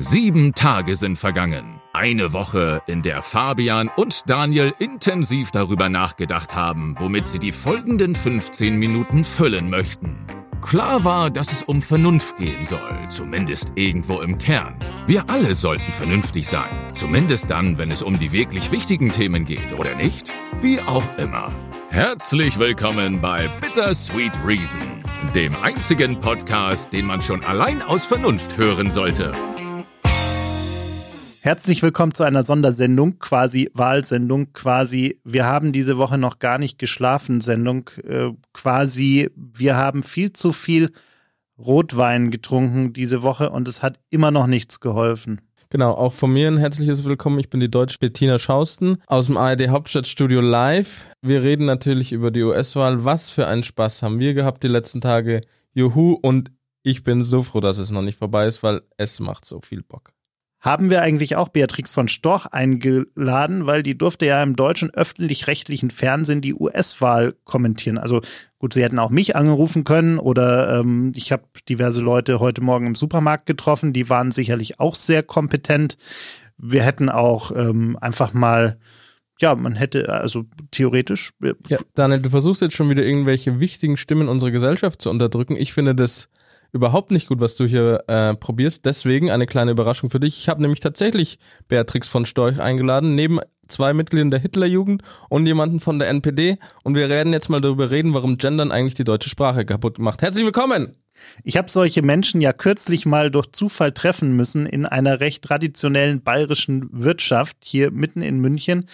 Sieben Tage sind vergangen. Eine Woche, in der Fabian und Daniel intensiv darüber nachgedacht haben, womit sie die folgenden 15 Minuten füllen möchten. Klar war, dass es um Vernunft gehen soll, zumindest irgendwo im Kern. Wir alle sollten vernünftig sein, zumindest dann, wenn es um die wirklich wichtigen Themen geht, oder nicht? Wie auch immer. Herzlich willkommen bei Bittersweet Reason, dem einzigen Podcast, den man schon allein aus Vernunft hören sollte. Herzlich willkommen zu einer Sondersendung, quasi Wahlsendung, quasi wir haben diese Woche noch gar nicht geschlafen Sendung, äh, quasi wir haben viel zu viel Rotwein getrunken diese Woche und es hat immer noch nichts geholfen. Genau, auch von mir ein herzliches Willkommen. Ich bin die deutsche Bettina Schausten aus dem ARD Hauptstadtstudio Live. Wir reden natürlich über die US-Wahl. Was für einen Spaß haben wir gehabt die letzten Tage. Juhu und ich bin so froh, dass es noch nicht vorbei ist, weil es macht so viel Bock haben wir eigentlich auch Beatrix von Storch eingeladen, weil die durfte ja im deutschen öffentlich-rechtlichen Fernsehen die US-Wahl kommentieren. Also gut, sie hätten auch mich angerufen können oder ähm, ich habe diverse Leute heute Morgen im Supermarkt getroffen, die waren sicherlich auch sehr kompetent. Wir hätten auch ähm, einfach mal ja, man hätte also theoretisch. Ja, Daniel, du versuchst jetzt schon wieder irgendwelche wichtigen Stimmen unserer Gesellschaft zu unterdrücken. Ich finde das überhaupt nicht gut, was du hier äh, probierst. Deswegen eine kleine Überraschung für dich. Ich habe nämlich tatsächlich Beatrix von Storch eingeladen, neben zwei Mitgliedern der Hitlerjugend und jemanden von der NPD. Und wir werden jetzt mal darüber reden, warum Gendern eigentlich die deutsche Sprache kaputt macht. Herzlich willkommen! Ich habe solche Menschen ja kürzlich mal durch Zufall treffen müssen in einer recht traditionellen bayerischen Wirtschaft hier mitten in München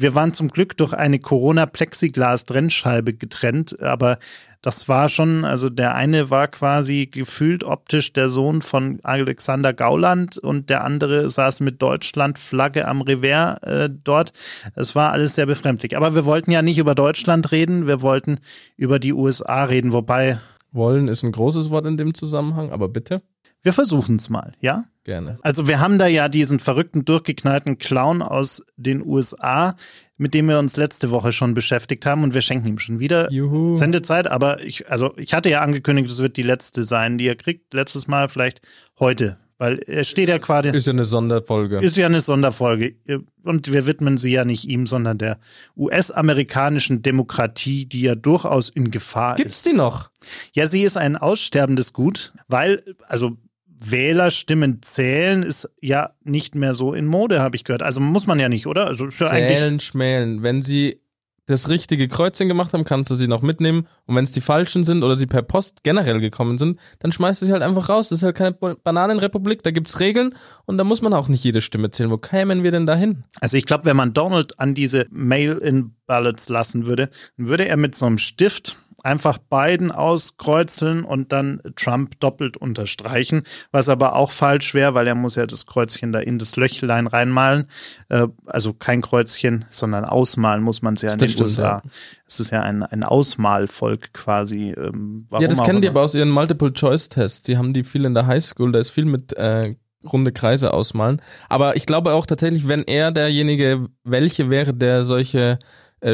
wir waren zum Glück durch eine Corona-Plexiglas-Trennscheibe getrennt, aber das war schon, also der eine war quasi gefühlt optisch der Sohn von Alexander Gauland und der andere saß mit Deutschland-Flagge am Revers äh, dort. Es war alles sehr befremdlich. Aber wir wollten ja nicht über Deutschland reden, wir wollten über die USA reden, wobei. Wollen ist ein großes Wort in dem Zusammenhang, aber bitte. Wir versuchen es mal, ja? Gerne. Also wir haben da ja diesen verrückten, durchgeknallten Clown aus den USA, mit dem wir uns letzte Woche schon beschäftigt haben und wir schenken ihm schon wieder Juhu. Sendezeit. Aber ich, also ich hatte ja angekündigt, es wird die letzte sein, die er kriegt. Letztes Mal vielleicht heute. Weil er steht ja quasi. Ist ja eine Sonderfolge. Ist ja eine Sonderfolge. Und wir widmen sie ja nicht ihm, sondern der US-amerikanischen Demokratie, die ja durchaus in Gefahr Gibt's ist. Gibt's die noch? Ja, sie ist ein aussterbendes Gut, weil, also Wählerstimmen zählen ist ja nicht mehr so in Mode, habe ich gehört. Also muss man ja nicht, oder? Also ist ja zählen, schmälen. Wenn sie das richtige Kreuzchen gemacht haben, kannst du sie noch mitnehmen. Und wenn es die falschen sind oder sie per Post generell gekommen sind, dann schmeißt du sie halt einfach raus. Das ist halt keine Bananenrepublik, da gibt es Regeln und da muss man auch nicht jede Stimme zählen. Wo kämen wir denn dahin? Also ich glaube, wenn man Donald an diese Mail-in-Ballots lassen würde, dann würde er mit so einem Stift einfach Biden auskreuzeln und dann Trump doppelt unterstreichen, was aber auch falsch wäre, weil er muss ja das Kreuzchen da in das Löchlein reinmalen. Äh, also kein Kreuzchen, sondern ausmalen muss man es ja in den USA. Es ist ja ein, ein Ausmalvolk quasi. Ähm, ja, das kennen die aber aus ihren Multiple-Choice-Tests. Die haben die viel in der Highschool, da ist viel mit äh, runde Kreise ausmalen. Aber ich glaube auch tatsächlich, wenn er derjenige, welche wäre, der solche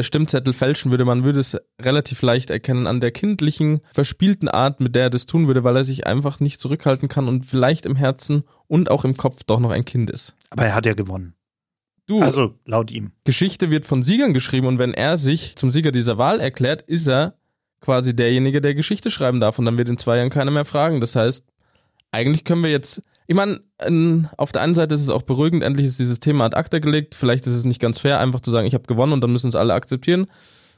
Stimmzettel fälschen würde, man würde es relativ leicht erkennen an der kindlichen, verspielten Art, mit der er das tun würde, weil er sich einfach nicht zurückhalten kann und vielleicht im Herzen und auch im Kopf doch noch ein Kind ist. Aber er hat ja gewonnen. Du, also laut ihm. Geschichte wird von Siegern geschrieben und wenn er sich zum Sieger dieser Wahl erklärt, ist er quasi derjenige, der Geschichte schreiben darf und dann wird in zwei Jahren keiner mehr fragen. Das heißt, eigentlich können wir jetzt ich meine, auf der einen Seite ist es auch beruhigend, endlich ist dieses Thema ad acta gelegt. Vielleicht ist es nicht ganz fair, einfach zu sagen, ich habe gewonnen und dann müssen es alle akzeptieren.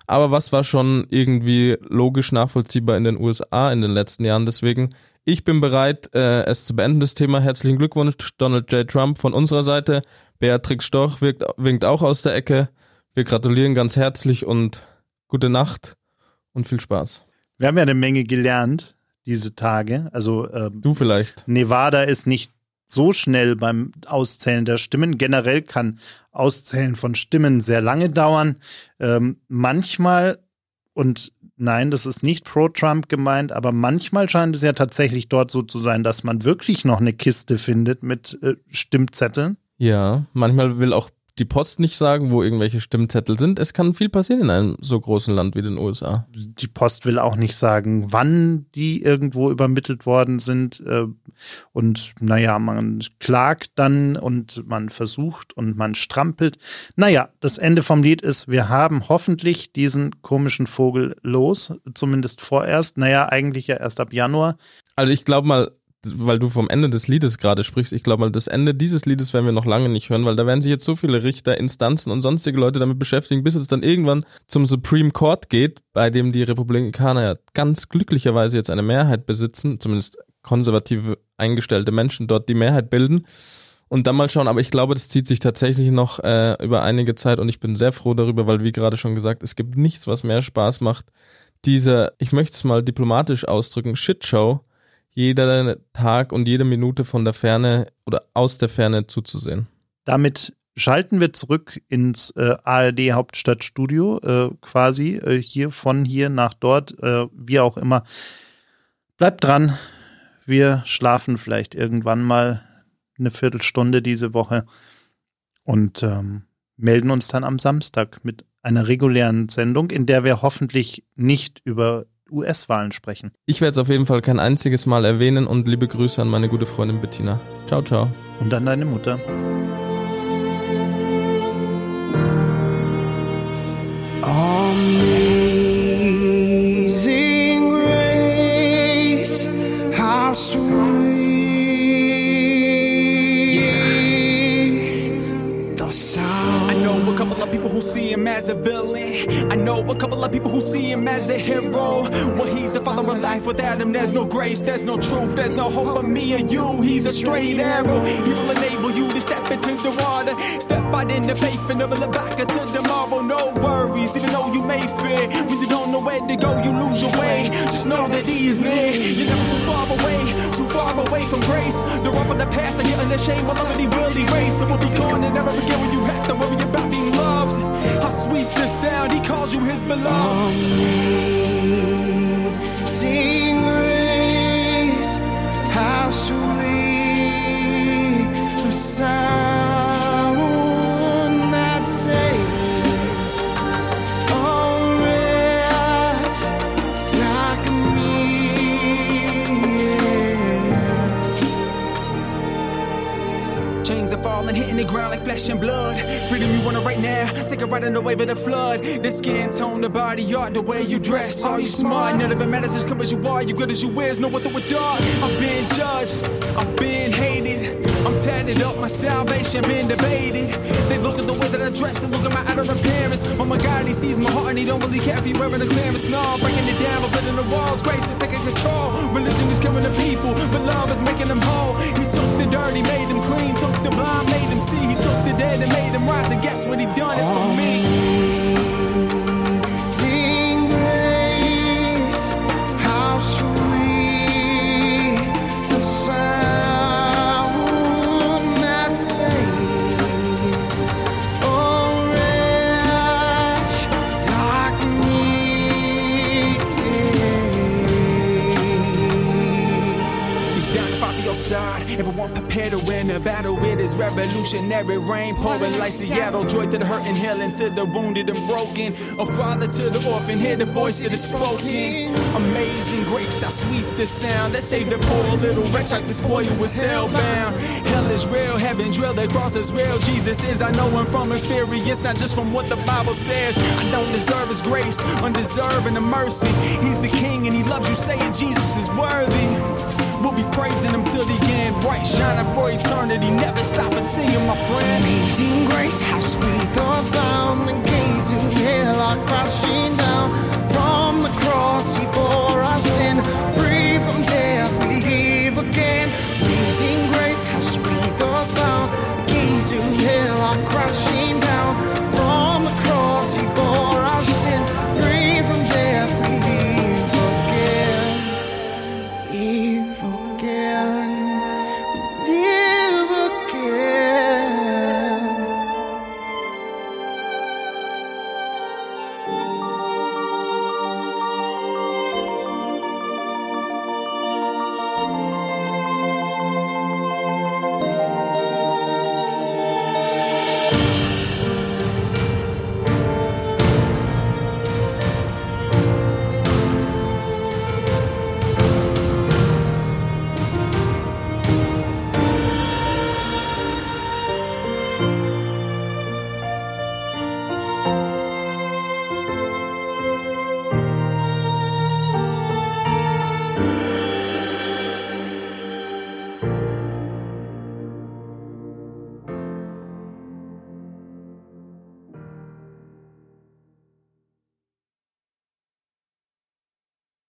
Aber was war schon irgendwie logisch nachvollziehbar in den USA in den letzten Jahren? Deswegen, ich bin bereit, äh, es zu beenden, das Thema. Herzlichen Glückwunsch, Donald J. Trump von unserer Seite. Beatrix Storch wirkt, winkt auch aus der Ecke. Wir gratulieren ganz herzlich und gute Nacht und viel Spaß. Wir haben ja eine Menge gelernt diese Tage. Also ähm, du vielleicht. Nevada ist nicht so schnell beim Auszählen der Stimmen. Generell kann Auszählen von Stimmen sehr lange dauern. Ähm, manchmal, und nein, das ist nicht pro Trump gemeint, aber manchmal scheint es ja tatsächlich dort so zu sein, dass man wirklich noch eine Kiste findet mit äh, Stimmzetteln. Ja, manchmal will auch die Post nicht sagen, wo irgendwelche Stimmzettel sind. Es kann viel passieren in einem so großen Land wie den USA. Die Post will auch nicht sagen, wann die irgendwo übermittelt worden sind. Äh, und naja, man klagt dann und man versucht und man strampelt. Naja, das Ende vom Lied ist, wir haben hoffentlich diesen komischen Vogel los, zumindest vorerst. Naja, eigentlich ja erst ab Januar. Also ich glaube mal, weil du vom Ende des Liedes gerade sprichst, ich glaube mal, das Ende dieses Liedes werden wir noch lange nicht hören, weil da werden sich jetzt so viele Richter, Instanzen und sonstige Leute damit beschäftigen, bis es dann irgendwann zum Supreme Court geht, bei dem die Republikaner ja ganz glücklicherweise jetzt eine Mehrheit besitzen, zumindest konservative eingestellte Menschen dort die Mehrheit bilden und dann mal schauen. Aber ich glaube, das zieht sich tatsächlich noch äh, über einige Zeit und ich bin sehr froh darüber, weil wie gerade schon gesagt, es gibt nichts, was mehr Spaß macht. Diese, ich möchte es mal diplomatisch ausdrücken, Shitshow, jeder Tag und jede Minute von der Ferne oder aus der Ferne zuzusehen. Damit schalten wir zurück ins äh, ARD Hauptstadtstudio, äh, quasi äh, hier von hier nach dort, äh, wie auch immer. Bleibt dran, wir schlafen vielleicht irgendwann mal eine Viertelstunde diese Woche und ähm, melden uns dann am Samstag mit einer regulären Sendung, in der wir hoffentlich nicht über US-Wahlen sprechen. Ich werde es auf jeden Fall kein einziges Mal erwähnen und liebe Grüße an meine gute Freundin Bettina. Ciao, ciao. Und an deine Mutter. Amazing who see him as a villain. I know a couple of people who see him as a hero. Well, he's a follower of life. Without him, there's no grace, there's no truth, there's no hope for me or you. He's a straight arrow. He will enable you to step into the water, step out in the faith and never look back into tomorrow. No worries, even though you may fear. When you don't know where to go, you lose your way. Just know that he is near. You're never too far away, too far away from grace. The rough of the past, and shame, all of it he will erase. So we'll be gone and never forget when you have to worry about being. How sweet the sound, he calls you his beloved. Chains are falling, hitting the ground like flesh and blood. Freedom you want it right now, take it right in the wave of the flood. The skin tone, the body art, the way you dress. Are you smart? None of it matters, just come as you are. You good as you is, know what the dark. I've been judged, I've been hated. I'm tatted up, my salvation been debated. They look at the way that I dress, they look at my outer appearance. Oh my God, he sees my heart and he don't really care if you wearing a clearance. No, breaking it down, but building the walls. Grace is taking control. Religion is killing the people, but love is making them whole. He dirty, made them clean. Took the blind, made them see. He took the dead and made them rise. And guess what? He done it for me. Down to fight for your side. Everyone prepared to win a battle with his revolutionary rain Pouring like Seattle, joy to the hurt and healing to the wounded and broken. A father to the orphan, hear the voice of the spoken. Amazing grace, how sweet the sound that saved a poor little wretch like this boy who was hellbound. Hell is real, heaven drilled, the cross is real. Jesus is, I know him from experience, not just from what the Bible says. I don't deserve his grace, undeserving the mercy. He's the king and he loves you, saying Jesus is worthy. We'll be praising him till the end, bright Shining for eternity, never stopping singing, my friend. Amazing grace, how sweet the sound that gaze who hail are crashing down. From the cross, he bore our sin, free from death, we live again. Amazing grace, how sweet the sound gaze who hail are crashing down. From the cross, he bore our sin, free from death, we live again.